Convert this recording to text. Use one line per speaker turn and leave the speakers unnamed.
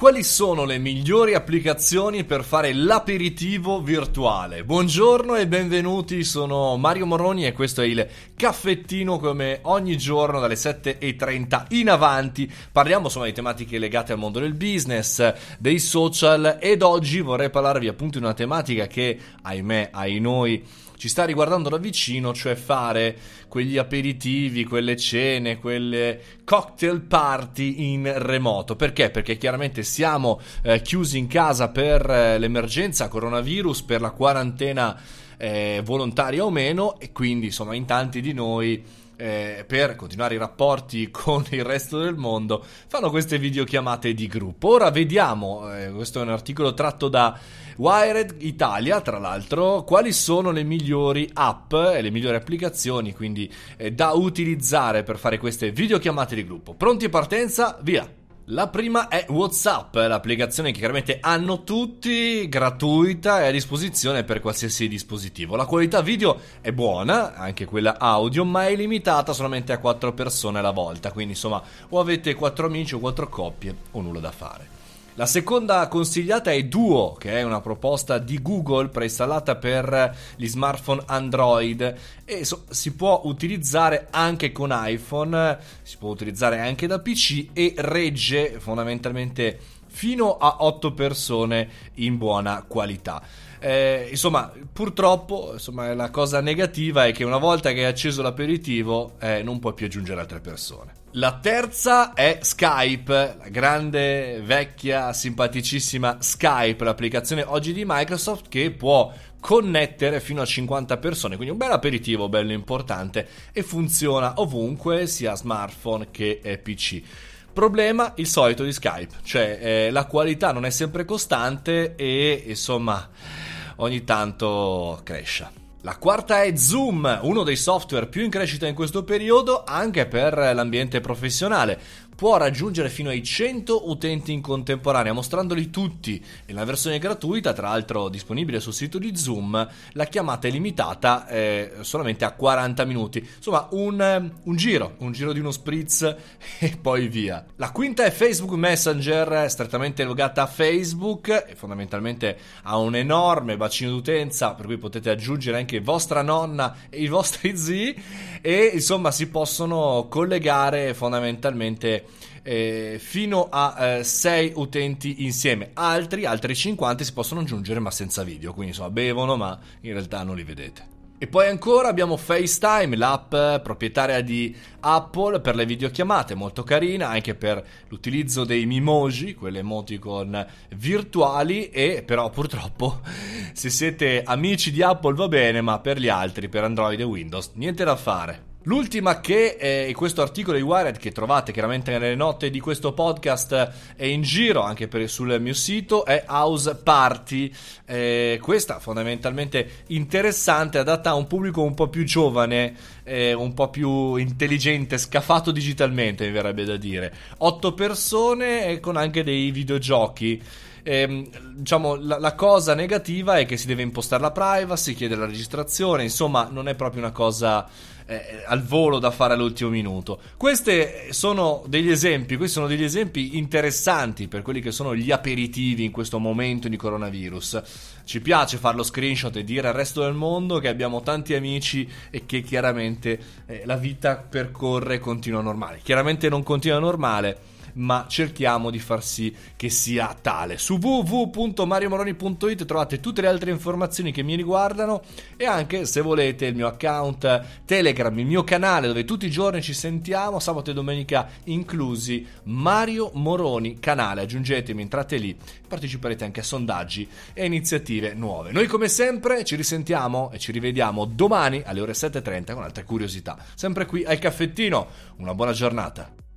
Quali sono le migliori applicazioni per fare l'aperitivo virtuale? Buongiorno e benvenuti, sono Mario Moroni e questo è il caffettino come ogni giorno dalle 7.30 in avanti. Parliamo insomma di tematiche legate al mondo del business, dei social ed oggi vorrei parlarvi appunto di una tematica che, ahimè, ai noi ci sta riguardando da vicino, cioè fare quegli aperitivi, quelle cene, quelle cocktail party in remoto. Perché? Perché chiaramente siamo eh, chiusi in casa per eh, l'emergenza coronavirus, per la quarantena eh, volontaria o meno e quindi insomma in tanti di noi eh, per continuare i rapporti con il resto del mondo, fanno queste videochiamate di gruppo. Ora vediamo, eh, questo è un articolo tratto da Wired Italia, tra l'altro, quali sono le migliori app e le migliori applicazioni, quindi eh, da utilizzare per fare queste videochiamate di gruppo. Pronti partenza? Via! La prima è WhatsApp, l'applicazione che chiaramente hanno tutti, gratuita e a disposizione per qualsiasi dispositivo. La qualità video è buona, anche quella audio, ma è limitata solamente a 4 persone alla volta, quindi insomma o avete 4 amici o 4 coppie o nulla da fare. La seconda consigliata è Duo, che è una proposta di Google preinstallata per gli smartphone Android e so, si può utilizzare anche con iPhone, si può utilizzare anche da PC e regge fondamentalmente fino a 8 persone in buona qualità. Eh, insomma, purtroppo insomma, la cosa negativa è che una volta che hai acceso l'aperitivo eh, non puoi più aggiungere altre persone. La terza è Skype, la grande, vecchia, simpaticissima Skype, l'applicazione oggi di Microsoft che può connettere fino a 50 persone, quindi un bel aperitivo, bello importante e funziona ovunque, sia smartphone che PC. Problema il solito di Skype, cioè eh, la qualità non è sempre costante e insomma ogni tanto cresce. La quarta è Zoom, uno dei software più in crescita in questo periodo anche per l'ambiente professionale può raggiungere fino ai 100 utenti in contemporanea, mostrandoli tutti. Nella versione gratuita, tra l'altro disponibile sul sito di Zoom, la chiamata è limitata eh, solamente a 40 minuti. Insomma, un, un, giro, un giro di uno spritz e poi via. La quinta è Facebook Messenger, strettamente legata a Facebook e fondamentalmente ha un enorme bacino d'utenza, per cui potete aggiungere anche vostra nonna e i vostri zii e insomma si possono collegare fondamentalmente eh, fino a 6 eh, utenti insieme. Altri, altri 50 si possono aggiungere ma senza video, quindi insomma bevono ma in realtà non li vedete. E poi ancora abbiamo FaceTime, l'app proprietaria di Apple per le videochiamate, molto carina anche per l'utilizzo dei Mimoji, quelle emoticon virtuali e però purtroppo se siete amici di Apple va bene, ma per gli altri, per Android e Windows, niente da fare. L'ultima che è questo articolo di Wired che trovate chiaramente nelle note di questo podcast è in giro anche per, sul mio sito è House Party. Eh, questa fondamentalmente interessante, adatta a un pubblico un po' più giovane, eh, un po' più intelligente, scafato digitalmente mi verrebbe da dire. Otto persone e con anche dei videogiochi. Eh, diciamo la, la, cosa negativa è che si deve impostare la privacy, chiedere la registrazione, insomma non è proprio una cosa eh, al volo da fare all'ultimo minuto. Questi sono degli esempi, questi sono degli esempi interessanti per quelli che sono gli aperitivi in questo momento di coronavirus. Ci piace fare lo screenshot e dire al resto del mondo che abbiamo tanti amici e che chiaramente eh, la vita percorre e continua normale. Chiaramente non continua normale ma cerchiamo di far sì che sia tale. Su www.mariomoroni.it trovate tutte le altre informazioni che mi riguardano e anche se volete il mio account Telegram, il mio canale dove tutti i giorni ci sentiamo, sabato e domenica inclusi, Mario Moroni canale, aggiungetemi, entrate lì, parteciperete anche a sondaggi e iniziative nuove. Noi come sempre ci risentiamo e ci rivediamo domani alle ore 7.30 con altre curiosità, sempre qui al caffettino. Una buona giornata.